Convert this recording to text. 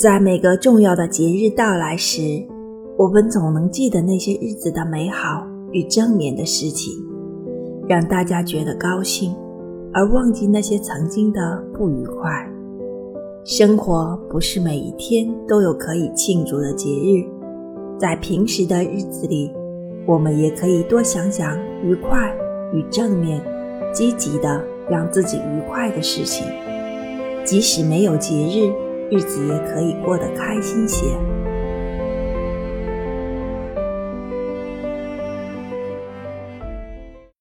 在每个重要的节日到来时，我们总能记得那些日子的美好与正面的事情，让大家觉得高兴，而忘记那些曾经的不愉快。生活不是每一天都有可以庆祝的节日，在平时的日子里，我们也可以多想想愉快与正面、积极的让自己愉快的事情，即使没有节日。日子也可以过得开心些。